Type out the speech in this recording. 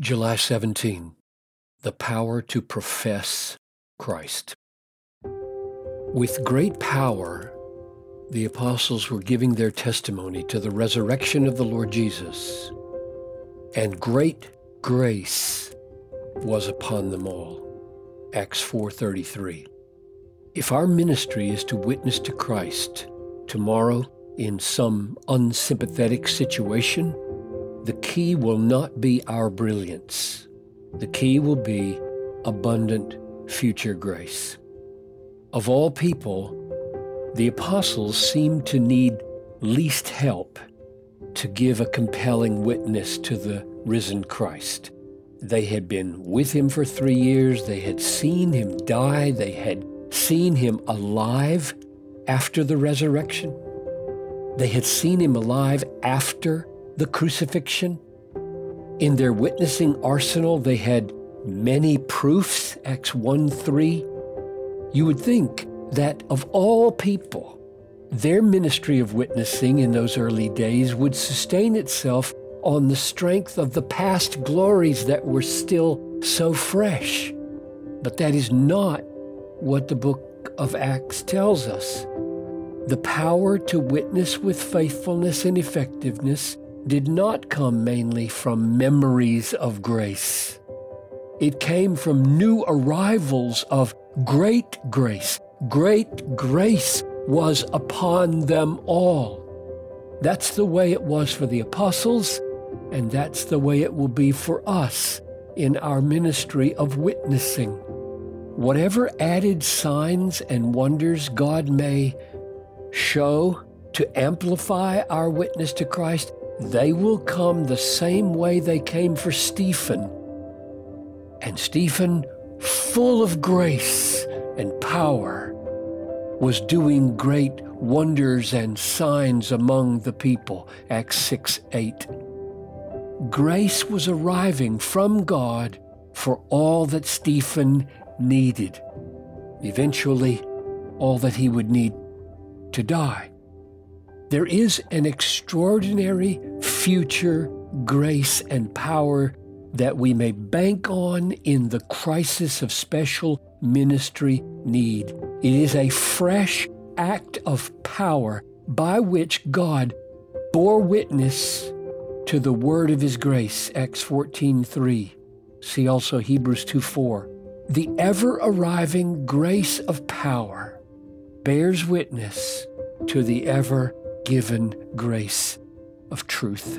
July 17. The power to profess Christ. With great power, the apostles were giving their testimony to the resurrection of the Lord Jesus, and great grace was upon them all. Acts 4:33. If our ministry is to witness to Christ tomorrow in some unsympathetic situation, the key will not be our brilliance. The key will be abundant future grace. Of all people, the apostles seem to need least help to give a compelling witness to the risen Christ. They had been with him for three years. They had seen him die. They had seen him alive after the resurrection. They had seen him alive after the crucifixion. In their witnessing arsenal, they had many proofs, Acts 1 3. You would think that of all people, their ministry of witnessing in those early days would sustain itself on the strength of the past glories that were still so fresh. But that is not what the book of Acts tells us. The power to witness with faithfulness and effectiveness did not come mainly from memories of grace. It came from new arrivals of great grace. Great grace was upon them all. That's the way it was for the apostles, and that's the way it will be for us in our ministry of witnessing. Whatever added signs and wonders God may show to amplify our witness to Christ, they will come the same way they came for Stephen. And Stephen, full of grace and power, was doing great wonders and signs among the people. Acts 6 8. Grace was arriving from God for all that Stephen needed. Eventually, all that he would need to die. There is an extraordinary future grace and power that we may bank on in the crisis of special ministry need. It is a fresh act of power by which God bore witness to the word of his grace, Acts 14:3. See also Hebrews 2:4. The ever arriving grace of power bears witness to the ever given grace of truth.